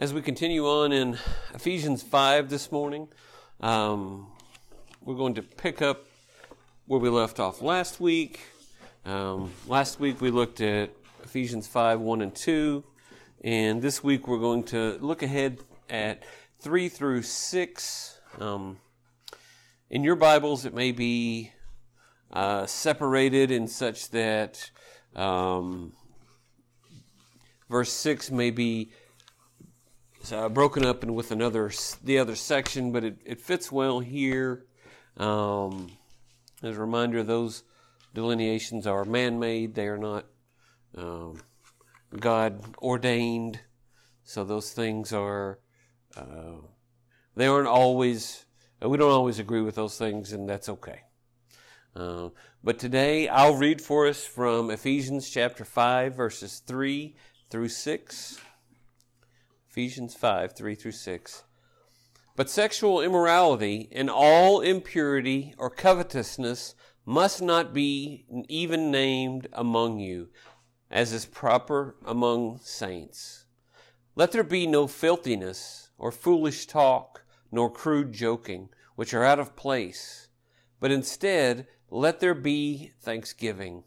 As we continue on in Ephesians 5 this morning, um, we're going to pick up where we left off last week. Um, last week we looked at Ephesians 5 1 and 2, and this week we're going to look ahead at 3 through 6. Um, in your Bibles, it may be uh, separated in such that um, verse 6 may be uh, broken up and with another the other section, but it, it fits well here. Um, as a reminder, those delineations are man-made; they are not um, God ordained. So those things are uh, they aren't always. We don't always agree with those things, and that's okay. Uh, but today I'll read for us from Ephesians chapter 5, verses 3 through 6. Ephesians 5 3 through 6. But sexual immorality and all impurity or covetousness must not be even named among you, as is proper among saints. Let there be no filthiness or foolish talk, nor crude joking, which are out of place, but instead let there be thanksgiving.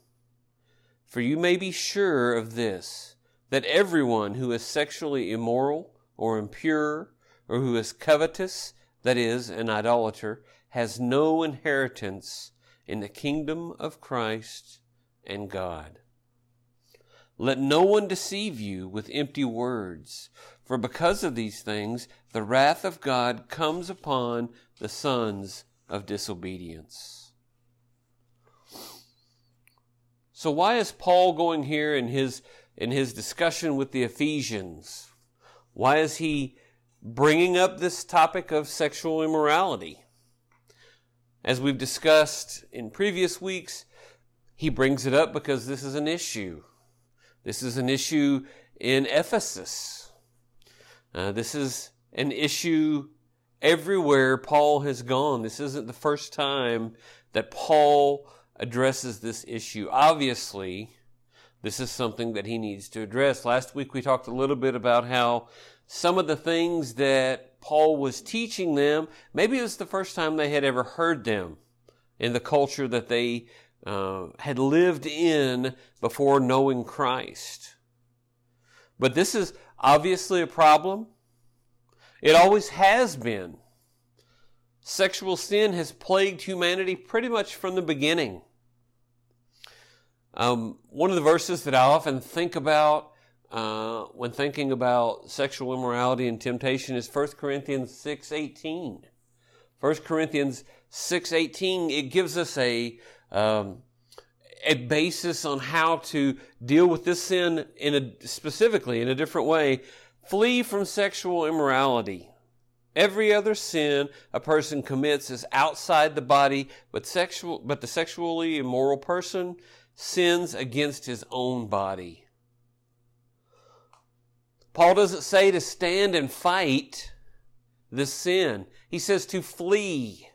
For you may be sure of this that everyone who is sexually immoral or impure or who is covetous, that is, an idolater, has no inheritance in the kingdom of Christ and God. Let no one deceive you with empty words, for because of these things the wrath of God comes upon the sons of disobedience. So, why is Paul going here in his in his discussion with the Ephesians. Why is he bringing up this topic of sexual immorality? As we've discussed in previous weeks, he brings it up because this is an issue. This is an issue in Ephesus. Uh, this is an issue everywhere Paul has gone. This isn't the first time that Paul addresses this issue. Obviously, this is something that he needs to address. Last week we talked a little bit about how some of the things that Paul was teaching them, maybe it was the first time they had ever heard them in the culture that they uh, had lived in before knowing Christ. But this is obviously a problem. It always has been. Sexual sin has plagued humanity pretty much from the beginning. Um, one of the verses that I often think about uh, when thinking about sexual immorality and temptation is 1 Corinthians 6.18. 1 Corinthians 6.18, it gives us a, um, a basis on how to deal with this sin in a, specifically in a different way. Flee from sexual immorality. Every other sin a person commits is outside the body, but sexual, but the sexually immoral person sins against his own body. Paul doesn't say to stand and fight this sin. He says to flee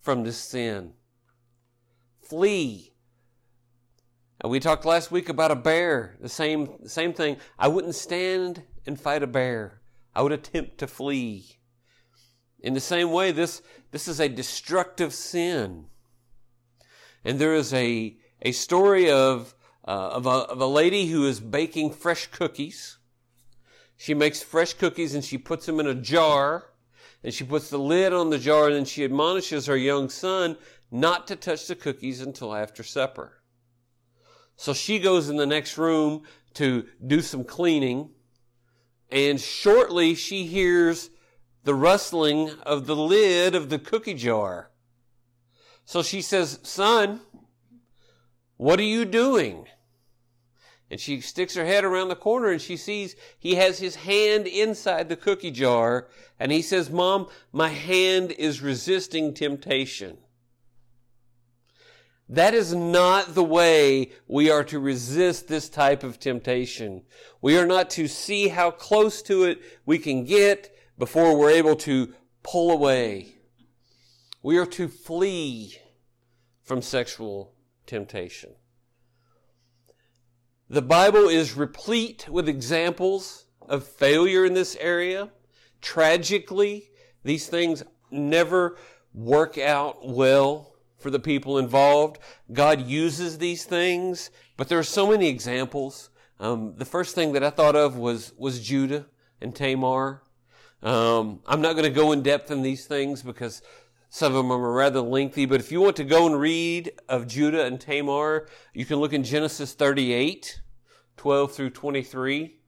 from this sin. Flee. And we talked last week about a bear. The same, same thing. I wouldn't stand and fight a bear. I would attempt to flee. In the same way, this, this is a destructive sin. And there is a, a story of, uh, of, a, of a lady who is baking fresh cookies. She makes fresh cookies and she puts them in a jar and she puts the lid on the jar and then she admonishes her young son not to touch the cookies until after supper. So she goes in the next room to do some cleaning and shortly she hears the rustling of the lid of the cookie jar. So she says, son, what are you doing? And she sticks her head around the corner and she sees he has his hand inside the cookie jar. And he says, Mom, my hand is resisting temptation. That is not the way we are to resist this type of temptation. We are not to see how close to it we can get before we're able to pull away. We are to flee from sexual temptation. The Bible is replete with examples of failure in this area. Tragically, these things never work out well for the people involved. God uses these things, but there are so many examples. Um, the first thing that I thought of was was Judah and Tamar. Um, I'm not going to go in depth in these things because some of them are rather lengthy. But if you want to go and read of Judah and Tamar, you can look in Genesis 38, 12 through 23.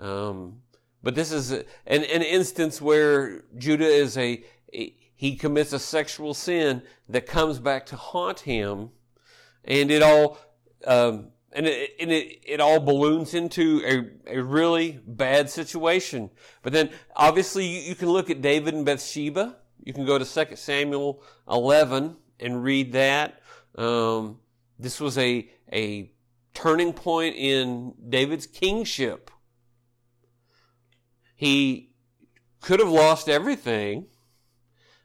Um, but this is an, an instance where Judah is a, a he commits a sexual sin that comes back to haunt him, and it all um, and it, and it, it all balloons into a, a really bad situation. But then, obviously, you, you can look at David and Bathsheba. You can go to 2 Samuel 11 and read that. Um, this was a, a turning point in David's kingship. He could have lost everything.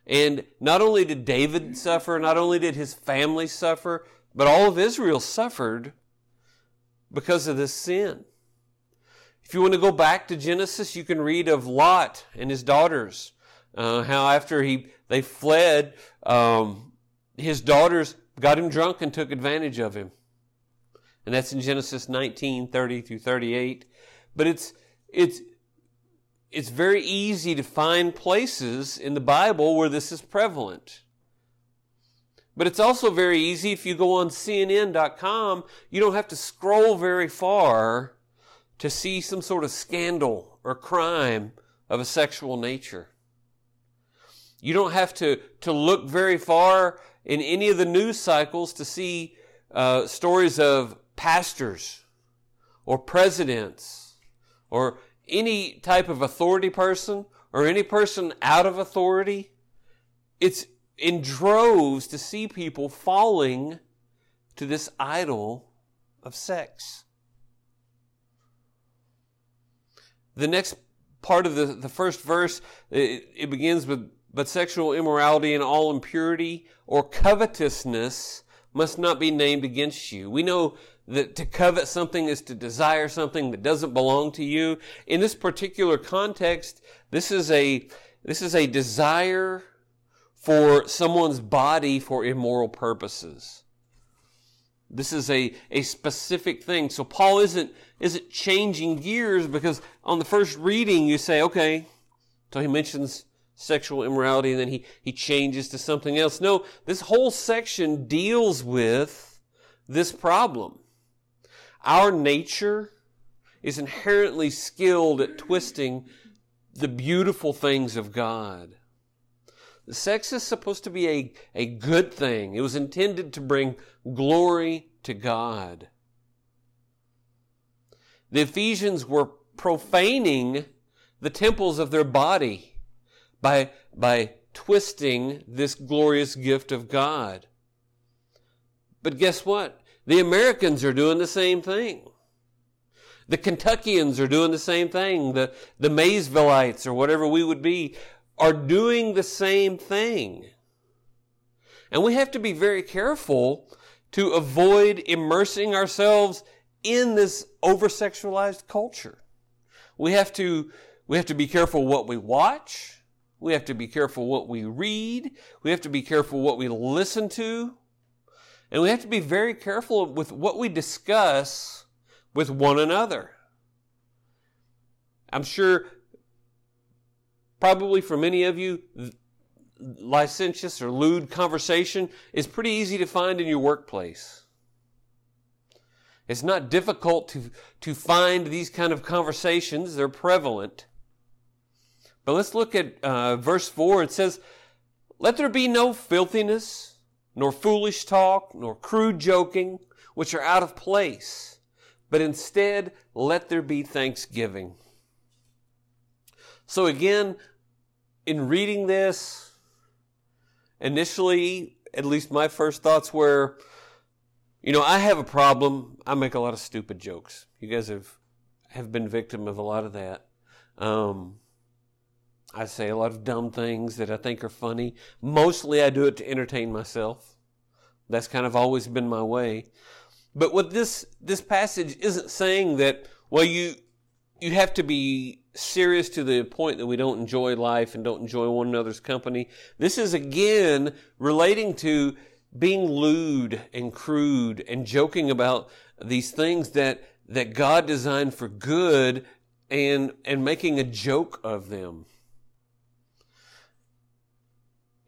And not only did David suffer, not only did his family suffer, but all of Israel suffered because of this sin. If you want to go back to Genesis, you can read of Lot and his daughters. Uh, how after he they fled, um, his daughters got him drunk and took advantage of him. And that's in Genesis 19, 30 through 38. But it's it's it's very easy to find places in the Bible where this is prevalent. But it's also very easy if you go on CNN.com, you don't have to scroll very far to see some sort of scandal or crime of a sexual nature. You don't have to, to look very far in any of the news cycles to see uh, stories of pastors or presidents or any type of authority person or any person out of authority. It's in droves to see people falling to this idol of sex. The next part of the, the first verse, it, it begins with, but sexual immorality and all impurity or covetousness must not be named against you. We know that to covet something is to desire something that doesn't belong to you. In this particular context, this is a, this is a desire for someone's body for immoral purposes. This is a, a specific thing. So Paul isn't, isn't changing gears because on the first reading you say, okay, so he mentions sexual immorality and then he, he changes to something else. No, this whole section deals with this problem. Our nature is inherently skilled at twisting the beautiful things of God. Sex is supposed to be a, a good thing. It was intended to bring glory to God. The Ephesians were profaning the temples of their body by, by twisting this glorious gift of God. But guess what? The Americans are doing the same thing. The Kentuckians are doing the same thing. The, the Maysvilleites or whatever we would be are doing the same thing. And we have to be very careful to avoid immersing ourselves in this over sexualized culture. We have to, we have to be careful what we watch. We have to be careful what we read. We have to be careful what we listen to. And we have to be very careful with what we discuss with one another. I'm sure probably for many of you, licentious or lewd conversation is pretty easy to find in your workplace. It's not difficult to, to find these kind of conversations. They're prevalent. But let's look at uh, verse 4. It says, Let there be no filthiness, nor foolish talk, nor crude joking, which are out of place, but instead let there be thanksgiving. So again, in reading this, initially, at least my first thoughts were, you know, I have a problem. I make a lot of stupid jokes. You guys have have been victim of a lot of that. Um, I say a lot of dumb things that I think are funny. Mostly, I do it to entertain myself. That's kind of always been my way. But what this this passage isn't saying that well you you have to be serious to the point that we don't enjoy life and don't enjoy one another's company. This is again relating to being lewd and crude and joking about these things that, that God designed for good and, and making a joke of them.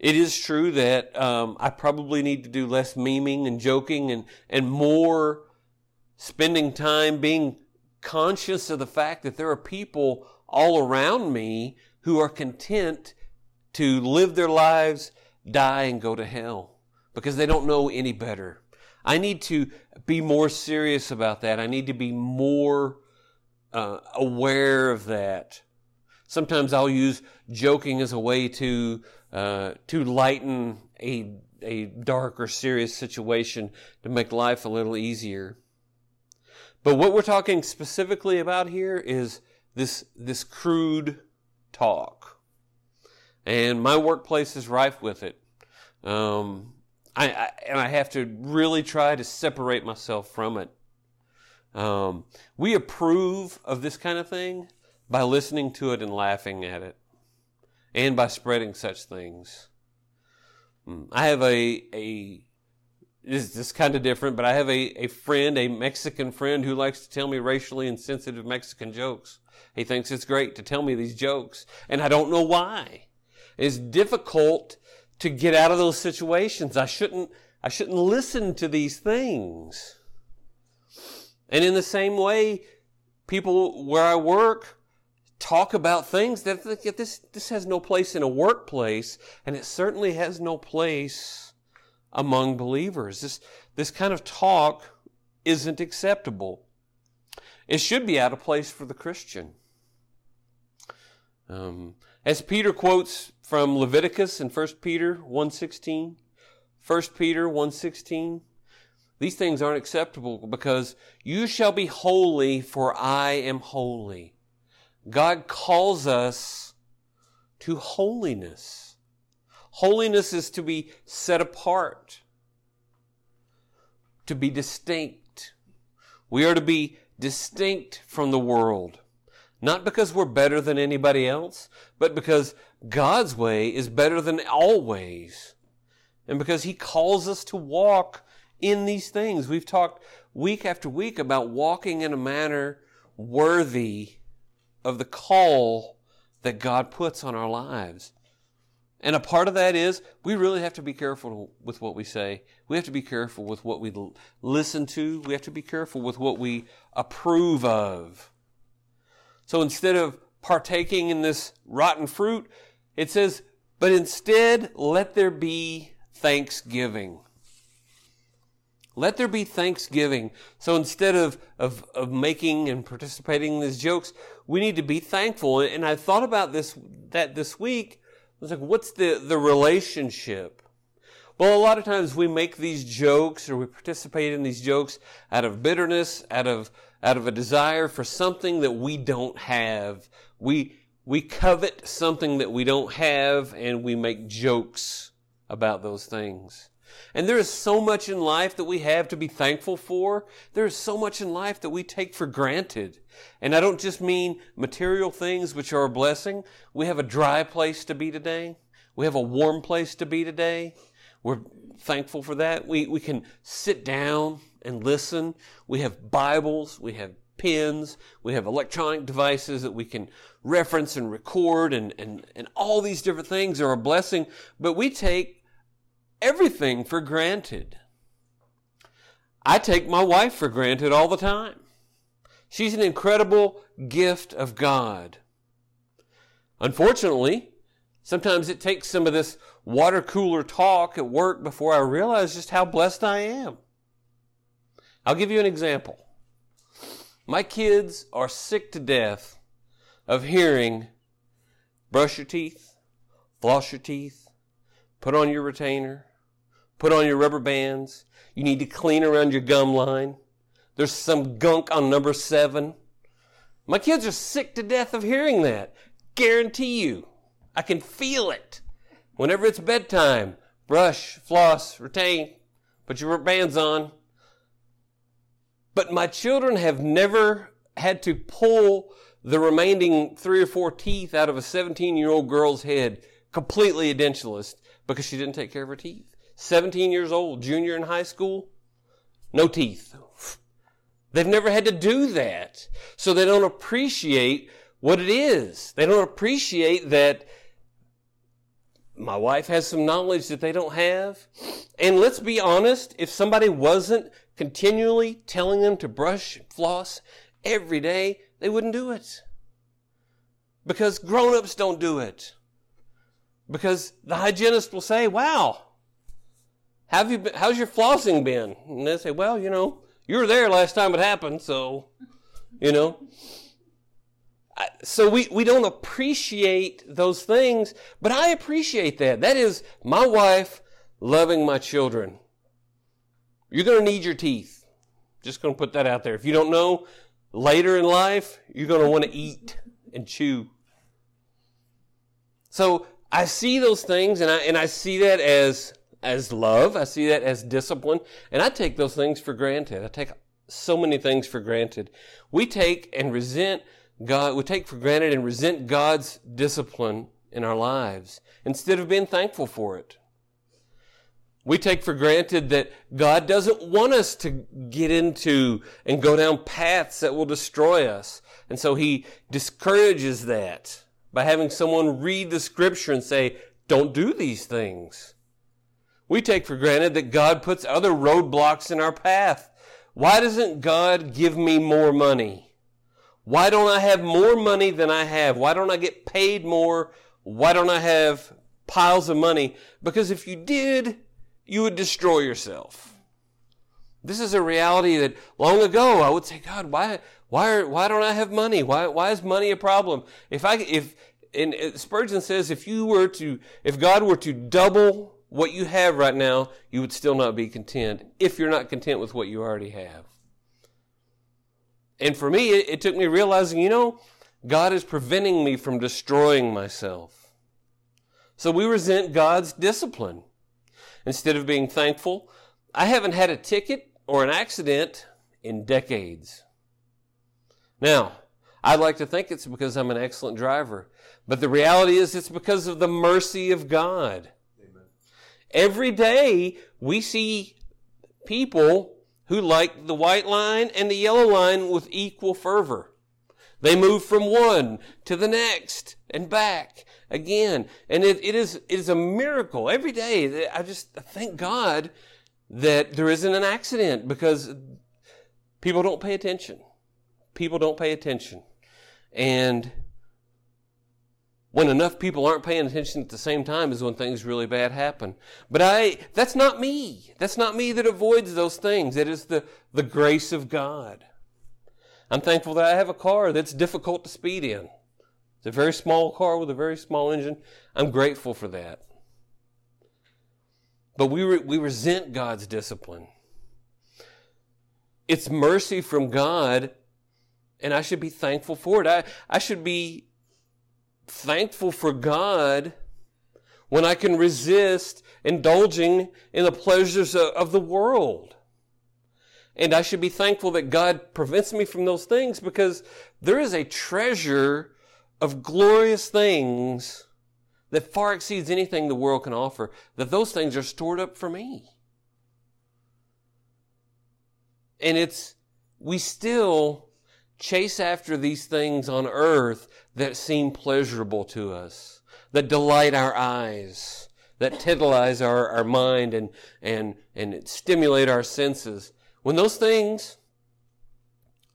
It is true that um, I probably need to do less memeing and joking and, and more spending time being conscious of the fact that there are people all around me who are content to live their lives, die, and go to hell because they don't know any better. I need to be more serious about that. I need to be more uh, aware of that. Sometimes I'll use joking as a way to uh, to lighten a a dark or serious situation to make life a little easier. But what we're talking specifically about here is this, this crude talk. And my workplace is rife with it. Um, I, I, and I have to really try to separate myself from it. Um, we approve of this kind of thing by listening to it and laughing at it, and by spreading such things. Hmm. I have a a this is kind of different, but I have a, a friend, a Mexican friend, who likes to tell me racially insensitive Mexican jokes. He thinks it's great to tell me these jokes, and I don't know why. It's difficult to get out of those situations. I shouldn't, I shouldn't listen to these things. And in the same way, people where I work talk about things that this, this has no place in a workplace, and it certainly has no place among believers. This, this kind of talk isn't acceptable. It should be out of place for the Christian. Um, as Peter quotes from Leviticus and 1 Peter 1.16, 1 Peter 1.16, these things aren't acceptable because you shall be holy for I am holy. God calls us to holiness. Holiness is to be set apart, to be distinct. We are to be distinct from the world. Not because we're better than anybody else, but because God's way is better than all ways. And because He calls us to walk in these things. We've talked week after week about walking in a manner worthy of the call that God puts on our lives. And a part of that is we really have to be careful with what we say. We have to be careful with what we listen to. We have to be careful with what we approve of. So instead of partaking in this rotten fruit, it says, but instead let there be thanksgiving. Let there be thanksgiving. So instead of, of, of making and participating in these jokes, we need to be thankful. And I thought about this, that this week it's like, what's the, the relationship? Well, a lot of times we make these jokes or we participate in these jokes out of bitterness, out of, out of a desire for something that we don't have. We, we covet something that we don't have and we make jokes about those things. And there is so much in life that we have to be thankful for. There is so much in life that we take for granted. And I don't just mean material things which are a blessing. We have a dry place to be today. We have a warm place to be today. We're thankful for that. We, we can sit down and listen. We have Bibles. We have pens. We have electronic devices that we can reference and record and, and, and all these different things are a blessing. But we take everything for granted. I take my wife for granted all the time. She's an incredible gift of God. Unfortunately, sometimes it takes some of this water cooler talk at work before I realize just how blessed I am. I'll give you an example. My kids are sick to death of hearing brush your teeth, floss your teeth, put on your retainer, Put on your rubber bands. You need to clean around your gum line. There's some gunk on number seven. My kids are sick to death of hearing that. Guarantee you. I can feel it. Whenever it's bedtime, brush, floss, retain, put your bands on. But my children have never had to pull the remaining three or four teeth out of a 17 year old girl's head completely edentulous because she didn't take care of her teeth. 17 years old, junior in high school, no teeth. They've never had to do that. So they don't appreciate what it is. They don't appreciate that my wife has some knowledge that they don't have. And let's be honest, if somebody wasn't continually telling them to brush, floss every day, they wouldn't do it. Because grown-ups don't do it. Because the hygienist will say, wow, have you been, how's your flossing been? And they say, well, you know, you were there last time it happened, so, you know. So we, we don't appreciate those things, but I appreciate that. That is my wife loving my children. You're going to need your teeth. Just going to put that out there. If you don't know, later in life, you're going to want to eat and chew. So I see those things and I, and I see that as, as love. I see that as discipline. And I take those things for granted. I take so many things for granted. We take and resent God, we take for granted and resent God's discipline in our lives instead of being thankful for it. We take for granted that God doesn't want us to get into and go down paths that will destroy us. And so He discourages that by having someone read the scripture and say, don't do these things. We take for granted that God puts other roadblocks in our path. Why doesn't God give me more money? Why don't I have more money than I have? Why don't I get paid more? Why don't I have piles of money? Because if you did, you would destroy yourself. This is a reality that long ago I would say, God, why, why, why don't I have money? Why, why is money a problem? If I, if, and uh, Spurgeon says, if you were to, if God were to double what you have right now, you would still not be content if you're not content with what you already have. And for me, it, it took me realizing, you know, God is preventing me from destroying myself. So we resent God's discipline. Instead of being thankful, I haven't had a ticket or an accident in decades. Now, I'd like to think it's because I'm an excellent driver, but the reality is it's because of the mercy of God. Every day we see people who like the white line and the yellow line with equal fervor. They move from one to the next and back again. And it, it is, it is a miracle every day. I just thank God that there isn't an accident because people don't pay attention people don't pay attention. And when enough people aren't paying attention at the same time is when things really bad happen. But I, that's not me. That's not me that avoids those things. It is the, the grace of God. I'm thankful that I have a car that's difficult to speed in. It's a very small car with a very small engine. I'm grateful for that. But we, re, we resent God's discipline. It's mercy from God and I should be thankful for it. I, I should be thankful for God when I can resist indulging in the pleasures of, the world. And I should be thankful that God prevents me from those things because there is a treasure of glorious things that far exceeds anything the world can offer, that those things are stored up for me. And it's, we still chase after these things on earth that seem pleasurable to us, that delight our eyes, that tantalize our, our mind and, and, and stimulate our senses. When those things,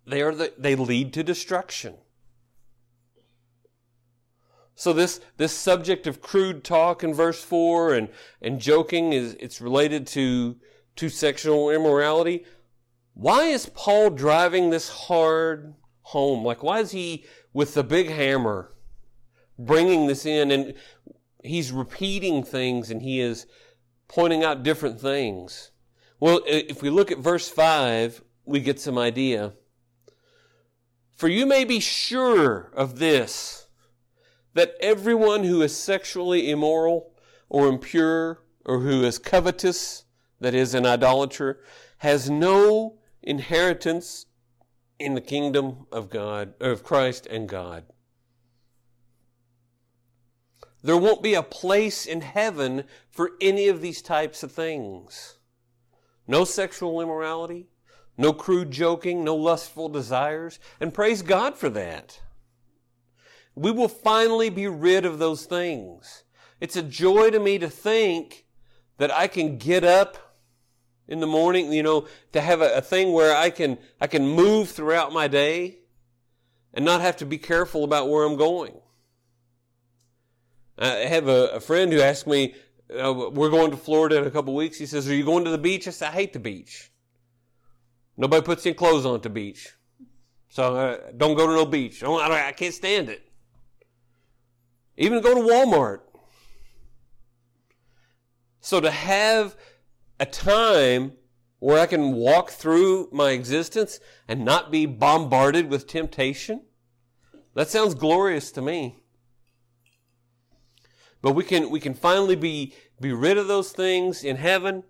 they are the, they lead to destruction. So this, this subject of crude talk in verse 4 and, and joking is, it's related to, to sexual immorality. Why is Paul driving this hard home? Like, why is he with the big hammer bringing this in? And he's repeating things and he is pointing out different things. Well, if we look at verse 5, we get some idea. For you may be sure of this, that everyone who is sexually immoral or impure or who is covetous, that is, an idolater, has no inheritance in the kingdom of God, of Christ and God. There won't be a place in heaven for any of these types of things. No sexual immorality, no crude joking, no lustful desires, and praise God for that. We will finally be rid of those things. It's a joy to me to think that I can get up in the morning, you know, to have a, a, thing where I can, I can move throughout my day and not have to be careful about where I'm going. I have a, a friend who asked me, uh, we're going to Florida in a couple weeks. He says, are you going to the beach? I said, I hate the beach. Nobody puts any clothes on at the beach. So uh, don't go to no beach. I, I, I can't stand it. Even go to Walmart. So to have a time where I can walk through my existence and not be bombarded with temptation, that sounds glorious to me. But we can, we can finally be, be rid of those things in heaven.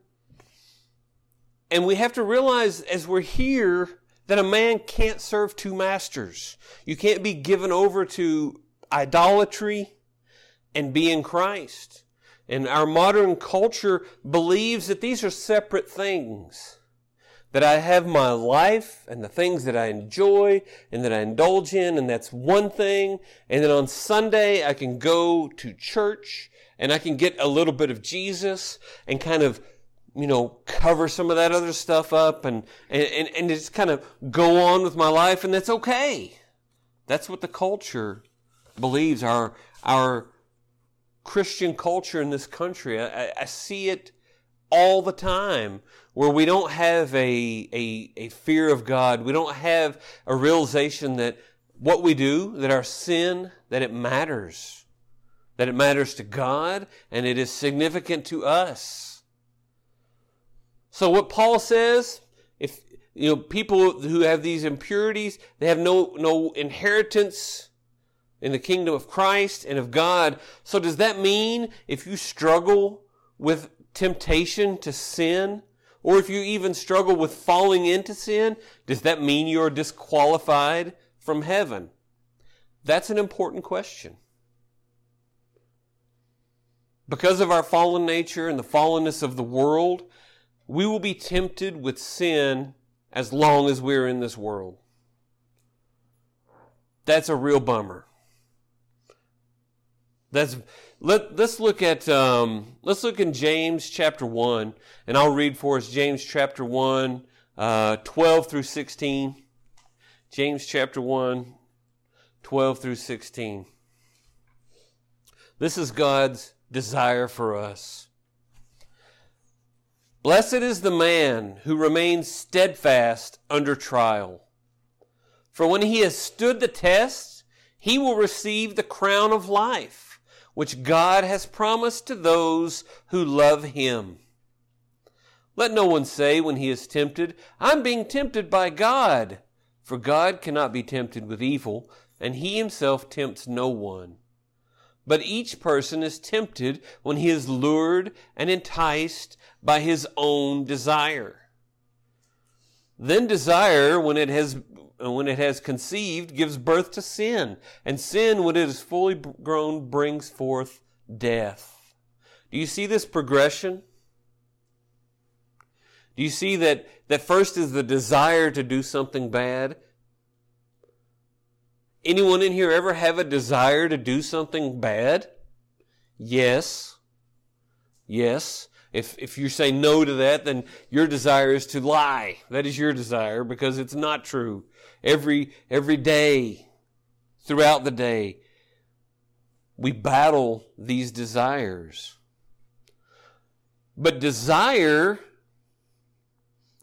And we have to realize as we're here that a man can't serve two masters. You can't be given over to idolatry and be in Christ. And our modern culture believes that these are separate things. That I have my life and the things that I enjoy and that I indulge in, and that's one thing. And then on Sunday, I can go to church and I can get a little bit of Jesus and kind of, you know, cover some of that other stuff up and, and, and just kind of go on with my life, and that's okay. That's what the culture believes our, our Christian culture in this country. I, I see it all the time where we don't have a, a, a fear of God. We don't have a realization that what we do, that our sin, that it matters. That it matters to God and it is significant to us. So what Paul says, if, you know, people who have these impurities, they have no, no inheritance in the kingdom of Christ and of God. So does that mean if you struggle with temptation to sin, or if you even struggle with falling into sin, does that mean you're disqualified from heaven? That's an important question. Because of our fallen nature and the fallenness of the world, we will be tempted with sin as long as we're in this world. That's a real bummer. That's let let's look at um, let's look in James chapter one, and I'll read for us James chapter one, uh, 12 through sixteen. James chapter 1, 12 through 16. This is God's desire for us. Blessed is the man who remains steadfast under trial. For when he has stood the test, he will receive the crown of life which God has promised to those who love him. Let no one say when he is tempted, I'm being tempted by God. For God cannot be tempted with evil, and he himself tempts no one. But each person is tempted when he is lured and enticed by his own desire. Then desire, when it has when it has conceived, gives birth to sin. And sin, when it is fully grown, brings forth death. Do you see this progression? Do you see that, that first is the desire to do something bad? Anyone in here ever have a desire to do something bad? Yes. Yes. If, if you say no to that, then your desire is to lie. That is your desire because it's not true every, every day, throughout the day. We battle these desires. But desire,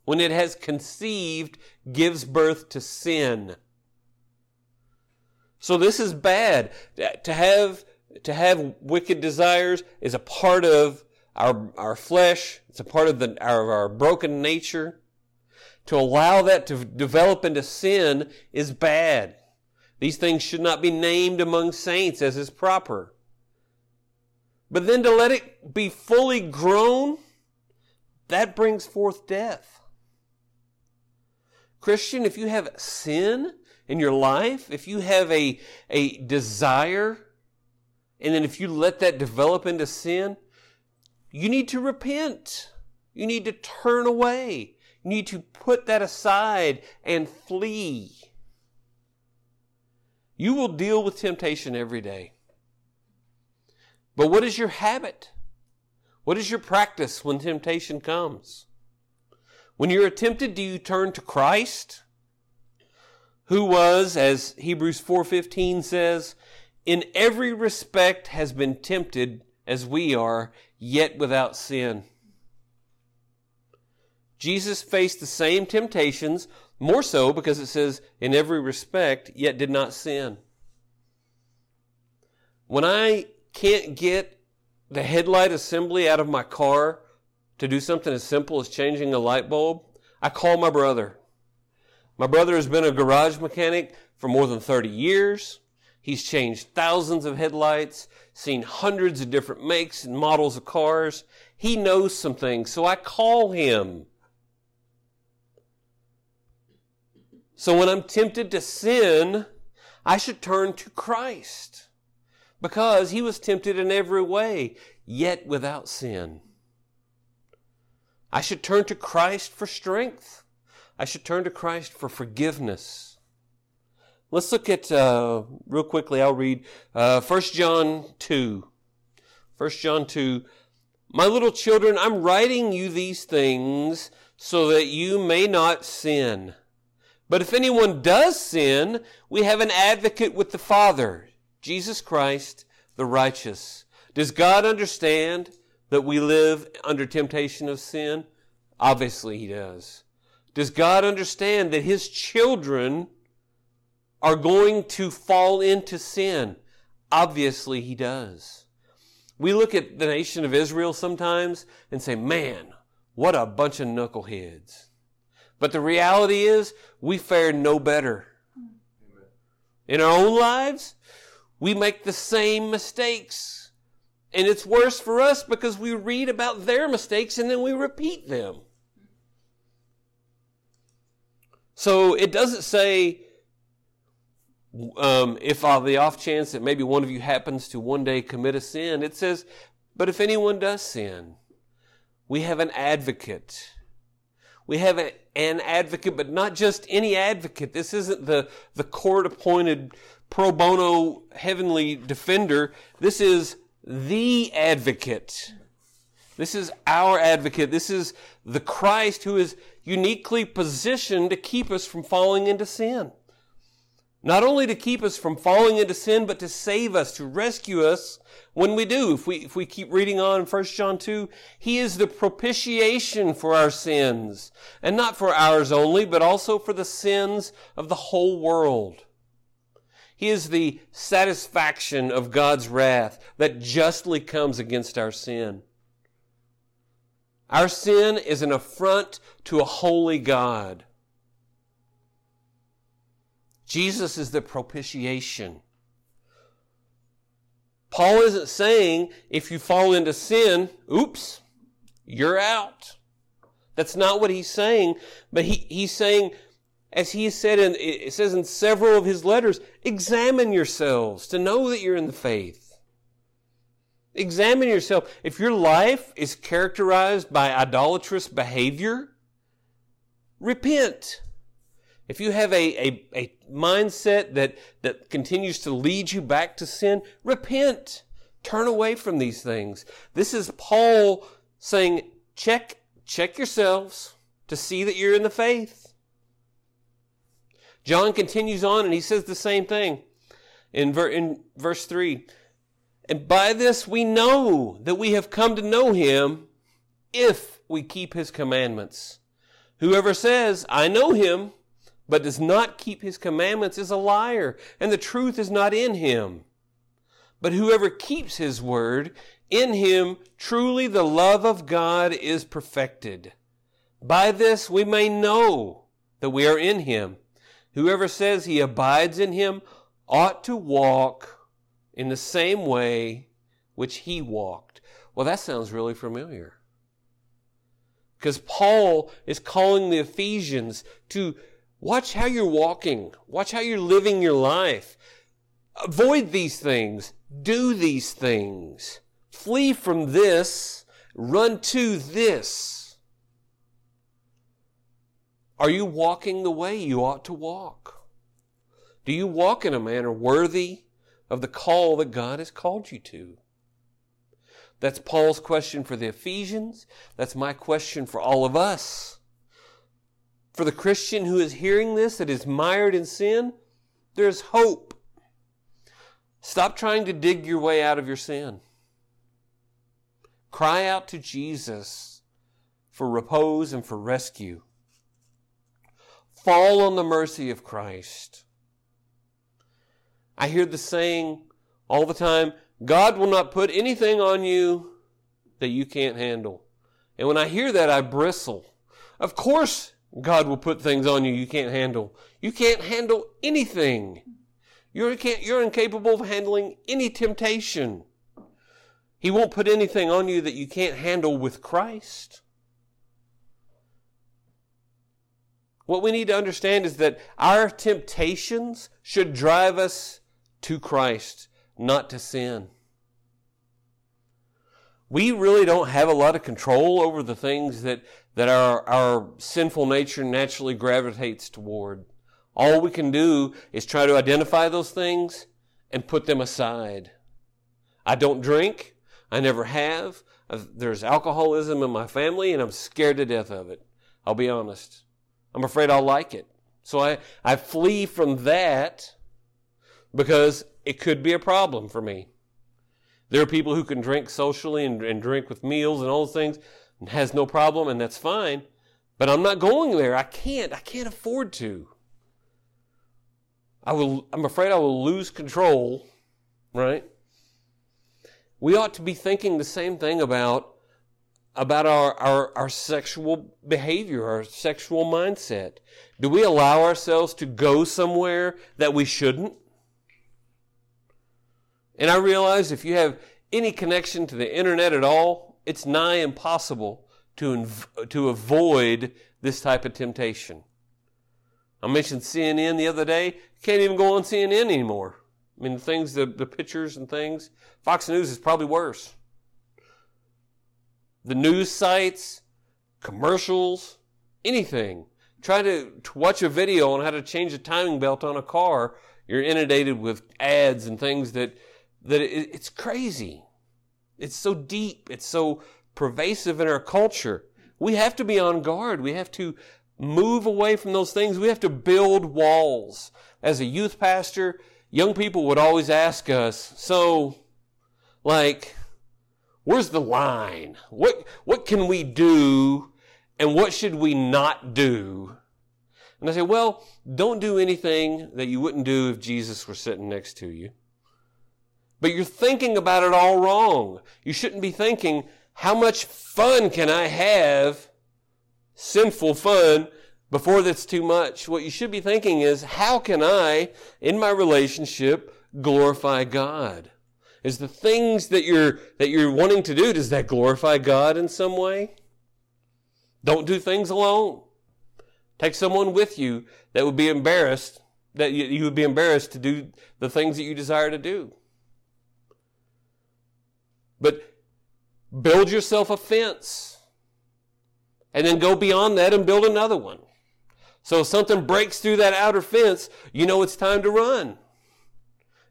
when it has conceived, gives birth to sin. So this is bad. To have, to have wicked desires is a part of our, our flesh. It's a part of the, our, our broken nature. To allow that to develop into sin is bad. These things should not be named among saints as is proper. But then to let it be fully grown, that brings forth death. Christian, if you have sin in your life, if you have a, a desire, and then if you let that develop into sin, you need to repent. You need to turn away. Need to put that aside and flee. You will deal with temptation every day. But what is your habit? What is your practice when temptation comes? When you're tempted, do you turn to Christ? Who was, as Hebrews 4:15 says, in every respect has been tempted as we are, yet without sin. Jesus faced the same temptations, more so because it says, in every respect, yet did not sin. When I can't get the headlight assembly out of my car to do something as simple as changing a light bulb, I call my brother. My brother has been a garage mechanic for more than 30 years. He's changed thousands of headlights, seen hundreds of different makes and models of cars. He knows some things, so I call him. So when I'm tempted to sin, I should turn to Christ because he was tempted in every way, yet without sin. I should turn to Christ for strength. I should turn to Christ for forgiveness. Let's look at, uh, real quickly, I'll read uh, 1 John 2. 1 John 2. My little children, I'm writing you these things so that you may not sin. But if anyone does sin, we have an advocate with the Father, Jesus Christ, the righteous. Does God understand that we live under temptation of sin? Obviously, He does. Does God understand that His children are going to fall into sin? Obviously, He does. We look at the nation of Israel sometimes and say, man, what a bunch of knuckleheads. But the reality is, we fare no better. In our own lives, we make the same mistakes. And it's worse for us because we read about their mistakes and then we repeat them. So it doesn't say, um, if on the off chance that maybe one of you happens to one day commit a sin, it says, but if anyone does sin, we have an advocate. We have a, an advocate, but not just any advocate. This isn't the, the court appointed pro bono heavenly defender. This is the advocate. This is our advocate. This is the Christ who is uniquely positioned to keep us from falling into sin. Not only to keep us from falling into sin, but to save us, to rescue us when we do. If we, if we keep reading on in 1 John 2, He is the propitiation for our sins. And not for ours only, but also for the sins of the whole world. He is the satisfaction of God's wrath that justly comes against our sin. Our sin is an affront to a holy God. Jesus is the propitiation. Paul isn't saying if you fall into sin, oops, you're out. That's not what he's saying, but he, he's saying, as he said in, it says in several of his letters, examine yourselves to know that you're in the faith. Examine yourself. If your life is characterized by idolatrous behavior, repent. If you have a, a, a mindset that, that continues to lead you back to sin, repent. Turn away from these things. This is Paul saying, check, check yourselves to see that you're in the faith. John continues on and he says the same thing in, ver, in verse 3. And by this we know that we have come to know him if we keep his commandments. Whoever says, I know him, but does not keep his commandments is a liar, and the truth is not in him. But whoever keeps his word, in him truly the love of God is perfected. By this we may know that we are in him. Whoever says he abides in him ought to walk in the same way which he walked. Well, that sounds really familiar. Because Paul is calling the Ephesians to Watch how you're walking. Watch how you're living your life. Avoid these things. Do these things. Flee from this. Run to this. Are you walking the way you ought to walk? Do you walk in a manner worthy of the call that God has called you to? That's Paul's question for the Ephesians. That's my question for all of us. For the Christian who is hearing this that is mired in sin, there's hope. Stop trying to dig your way out of your sin. Cry out to Jesus for repose and for rescue. Fall on the mercy of Christ. I hear the saying all the time God will not put anything on you that you can't handle. And when I hear that, I bristle. Of course, God will put things on you you can't handle. You can't handle anything. You're, can't, you're incapable of handling any temptation. He won't put anything on you that you can't handle with Christ. What we need to understand is that our temptations should drive us to Christ not to sin. We really don't have a lot of control over the things that, that our, our sinful nature naturally gravitates toward. All we can do is try to identify those things and put them aside. I don't drink. I never have. There's alcoholism in my family and I'm scared to death of it. I'll be honest. I'm afraid I'll like it. So I, I flee from that because it could be a problem for me. There are people who can drink socially and, and drink with meals and all those things has no problem, and that's fine. But I'm not going there. I can't. I can't afford to. I will, I'm afraid I will lose control, right? We ought to be thinking the same thing about, about our, our, our sexual behavior, our sexual mindset. Do we allow ourselves to go somewhere that we shouldn't? And I realize if you have any connection to the internet at all, it's nigh impossible to, inv- to avoid this type of temptation. I mentioned CNN the other day. Can't even go on CNN anymore. I mean, the things, the, the pictures and things. Fox News is probably worse. The news sites, commercials, anything. Try to, to watch a video on how to change a timing belt on a car. You're inundated with ads and things that that it, it's crazy. It's so deep. It's so pervasive in our culture. We have to be on guard. We have to move away from those things. We have to build walls. As a youth pastor, young people would always ask us, so, like, where's the line? What, what can we do and what should we not do? And I say, well, don't do anything that you wouldn't do if Jesus were sitting next to you. But you're thinking about it all wrong. You shouldn't be thinking, how much fun can I have, sinful fun, before that's too much? What you should be thinking is, how can I, in my relationship, glorify God? Is the things that you're, that you're wanting to do, does that glorify God in some way? Don't do things alone. Take someone with you that would be embarrassed, that you would be embarrassed to do the things that you desire to do. But build yourself a fence and then go beyond that and build another one. So if something breaks through that outer fence, you know it's time to run.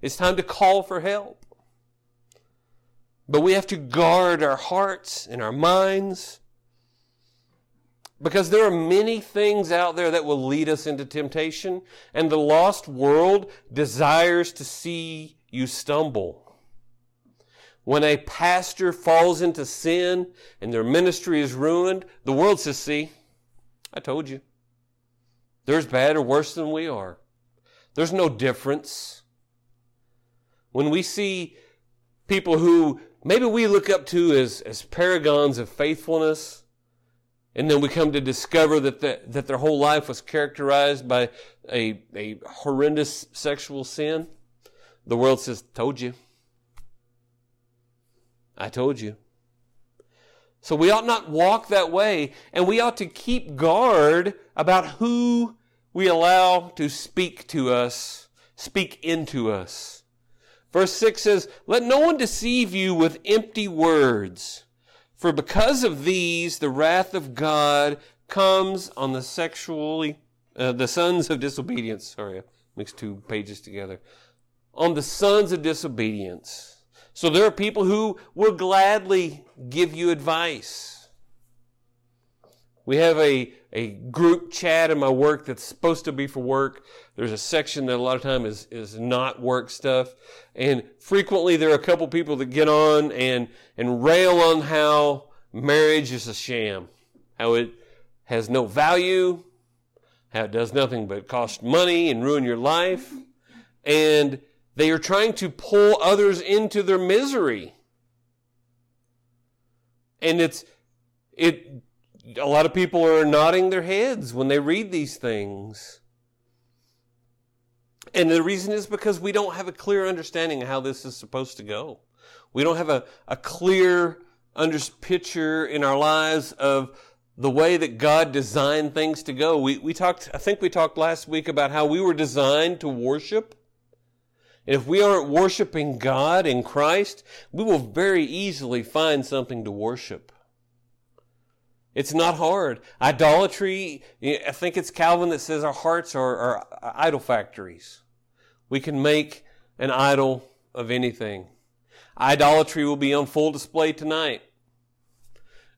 It's time to call for help. But we have to guard our hearts and our minds because there are many things out there that will lead us into temptation, and the lost world desires to see you stumble. When a pastor falls into sin and their ministry is ruined, the world says, See, I told you. There's bad or worse than we are. There's no difference. When we see people who maybe we look up to as, as paragons of faithfulness, and then we come to discover that, the, that their whole life was characterized by a, a horrendous sexual sin, the world says, Told you. I told you. So we ought not walk that way, and we ought to keep guard about who we allow to speak to us, speak into us. Verse 6 says, Let no one deceive you with empty words, for because of these the wrath of God comes on the sexually, uh, the sons of disobedience. Sorry, I mixed two pages together. On the sons of disobedience. So there are people who will gladly give you advice. We have a, a group chat in my work that's supposed to be for work. There's a section that a lot of time is, is not work stuff. And frequently there are a couple people that get on and, and rail on how marriage is a sham. How it has no value. How it does nothing but cost money and ruin your life. And they are trying to pull others into their misery. And it's, it, a lot of people are nodding their heads when they read these things. And the reason is because we don't have a clear understanding of how this is supposed to go. We don't have a, a clear under, picture in our lives of the way that God designed things to go. We, we talked, I think we talked last week about how we were designed to worship. And if we aren't worshiping God in Christ, we will very easily find something to worship. It's not hard. Idolatry, I think it's Calvin that says our hearts are, are idol factories. We can make an idol of anything. Idolatry will be on full display tonight.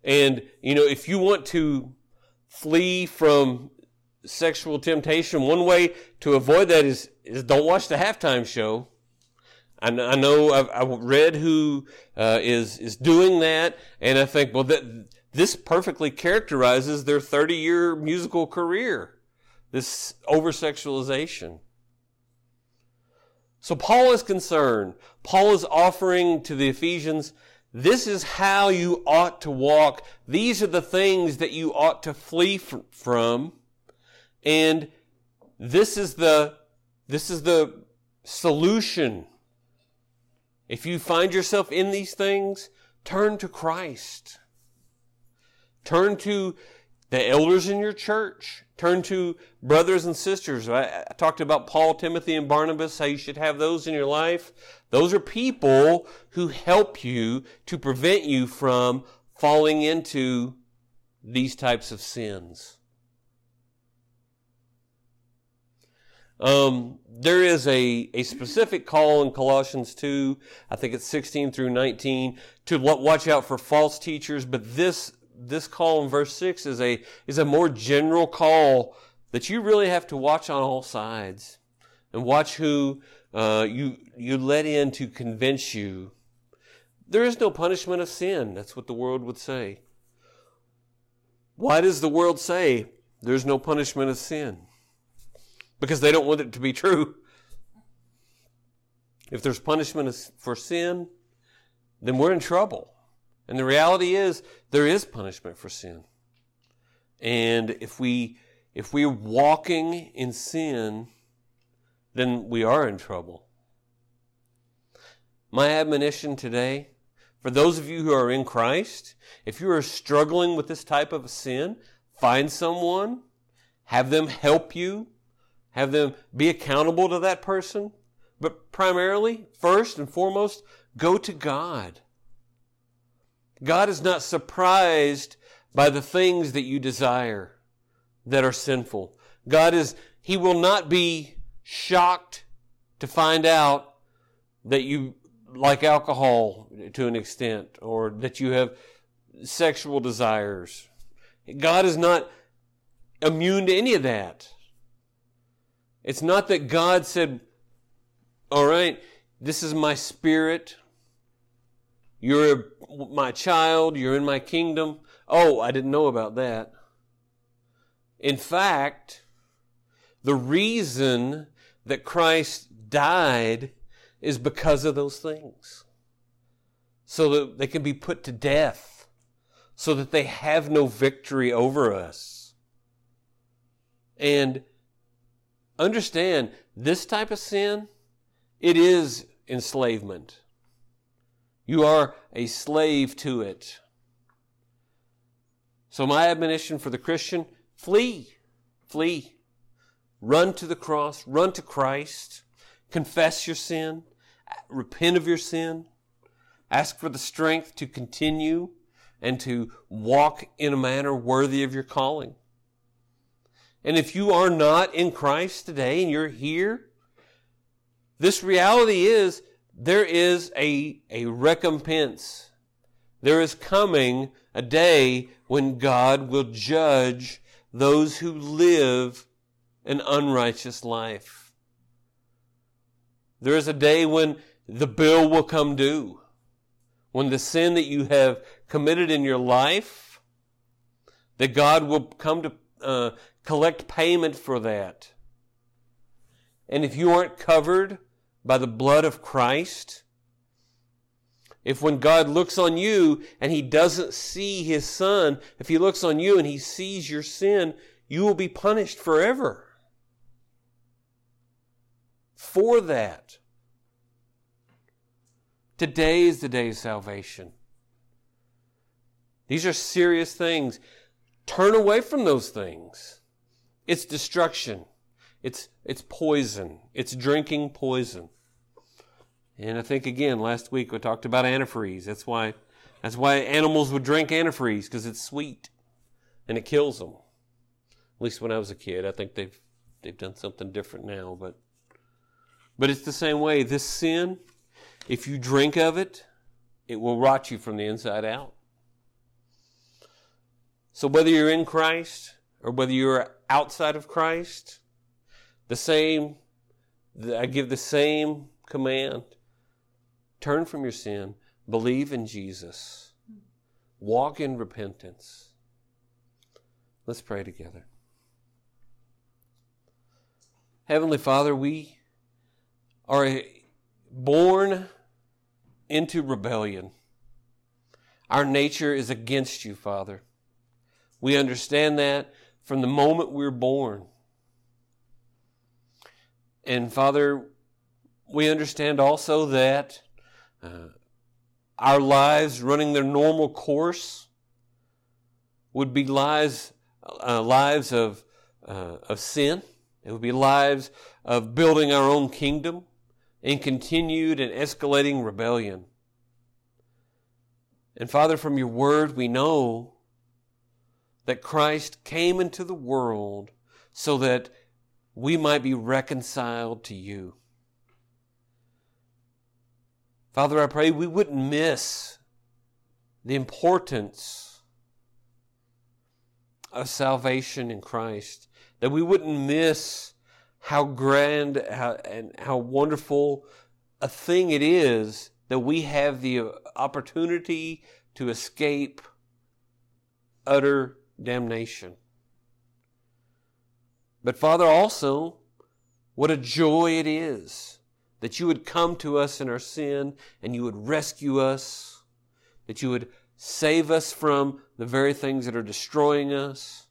And, you know, if you want to flee from sexual temptation, one way to avoid that is, is don't watch the halftime show. I know I've, I've read who uh, is is doing that, and I think, well, that this perfectly characterizes their 30 year musical career, this over sexualization. So Paul is concerned. Paul is offering to the Ephesians, this is how you ought to walk. These are the things that you ought to flee from. And this is the, this is the solution. If you find yourself in these things, turn to Christ. Turn to the elders in your church. Turn to brothers and sisters. I, I, talked about Paul, Timothy, and Barnabas, how you should have those in your life. Those are people who help you to prevent you from falling into these types of sins. Um, there is a, a specific call in Colossians 2, I think it's 16 through 19, to watch out for false teachers, but this this call in verse 6 is a, is a more general call that you really have to watch on all sides and watch who uh, you, you let in to convince you. There is no punishment of sin. That's what the world would say. Why does the world say there's no punishment of sin? Because they don't want it to be true. If there's punishment for sin, then we're in trouble. And the reality is there is punishment for sin. And if we if we're walking in sin, then we are in trouble. My admonition today, for those of you who are in Christ, if you are struggling with this type of sin, find someone, have them help you, have them be accountable to that person. But primarily, first and foremost, go to God. God is not surprised by the things that you desire that are sinful. God is, He will not be shocked to find out that you like alcohol to an extent or that you have sexual desires. God is not immune to any of that. It's not that God said, all right, this is my spirit. You're my child. You're in my kingdom. Oh, I didn't know about that. In fact, the reason that Christ died is because of those things. So that they can be put to death. So that they have no victory over us. And understand this type of sin, it is enslavement. You are a slave to it. So, my admonition for the Christian flee. Flee. run to the cross, run to Christ, confess your sin, repent of your sin, ask for the strength to continue and to walk in a manner worthy of your calling. And if you are not in Christ today and you're here, this reality is there is a, a recompense. There is coming a day when God will judge those who live an unrighteous life. There is a day when the bill will come due. When the sin that you have committed in your life, that God will come to uh, collect payment for that. And if you aren't covered by the blood of Christ, if when God looks on you and he doesn't see his son, if he looks on you and he sees your sin, you will be punished forever for that. Today is the day of salvation. These are serious things. Turn away from those things. It's destruction. It's, it's poison. It's drinking poison. And I think again, last week we talked about antifreeze. That's why, that's why animals would drink antifreeze, because it's sweet. And it kills them. At least when I was a kid. I think they've, they've done something different now, but, but it's the same way. This sin, if you drink of it, it will rot you from the inside out. So whether you're in Christ or whether you're outside of Christ, the same, I give the same command. Turn from your sin, believe in Jesus, walk in repentance. Let's pray together. Heavenly Father, we are born into rebellion. Our nature is against you, Father. We understand that from the moment we're born. And Father, we understand also that uh, our lives running their normal course would be lives, uh, lives of, uh, of sin. It would be lives of building our own kingdom in continued and escalating rebellion. And Father, from your word, we know that Christ came into the world so that we might be reconciled to you. Father, I pray we wouldn't miss the importance of salvation in Christ, that we wouldn't miss how grand how, and how wonderful a thing it is that we have the opportunity to escape utter damnation. But Father, also, what a joy it is that you would come to us in our sin and you would rescue us, that you would save us from the very things that are destroying us.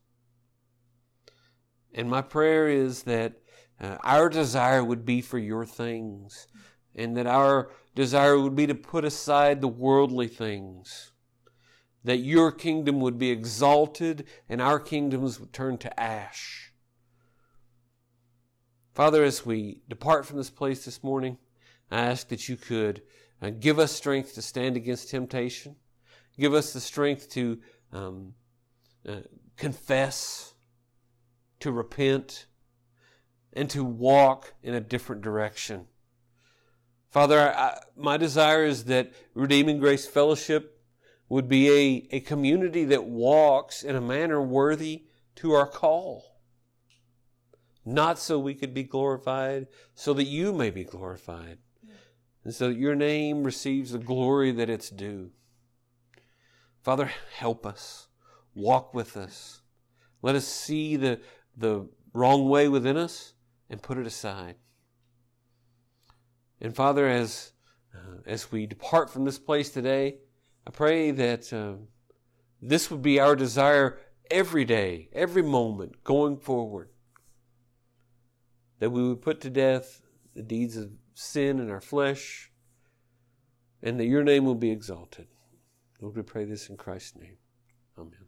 And my prayer is that uh, our desire would be for your things, and that our desire would be to put aside the worldly things, that your kingdom would be exalted and our kingdoms would turn to ash. Father, as we depart from this place this morning, I ask that you could uh, give us strength to stand against temptation, give us the strength to um, uh, confess, to repent and to walk in a different direction. Father, I, my desire is that Redeeming Grace Fellowship would be a, a community that walks in a manner worthy to our call. Not so we could be glorified, so that you may be glorified, and so that your name receives the glory that it's due. Father, help us. Walk with us. Let us see the, the wrong way within us and put it aside. And Father, as uh, as we depart from this place today, I pray that uh, this would be our desire every day, every moment going forward. That we would put to death the deeds of sin in our flesh, and that your name will be exalted. Lord, we pray this in Christ's name. Amen.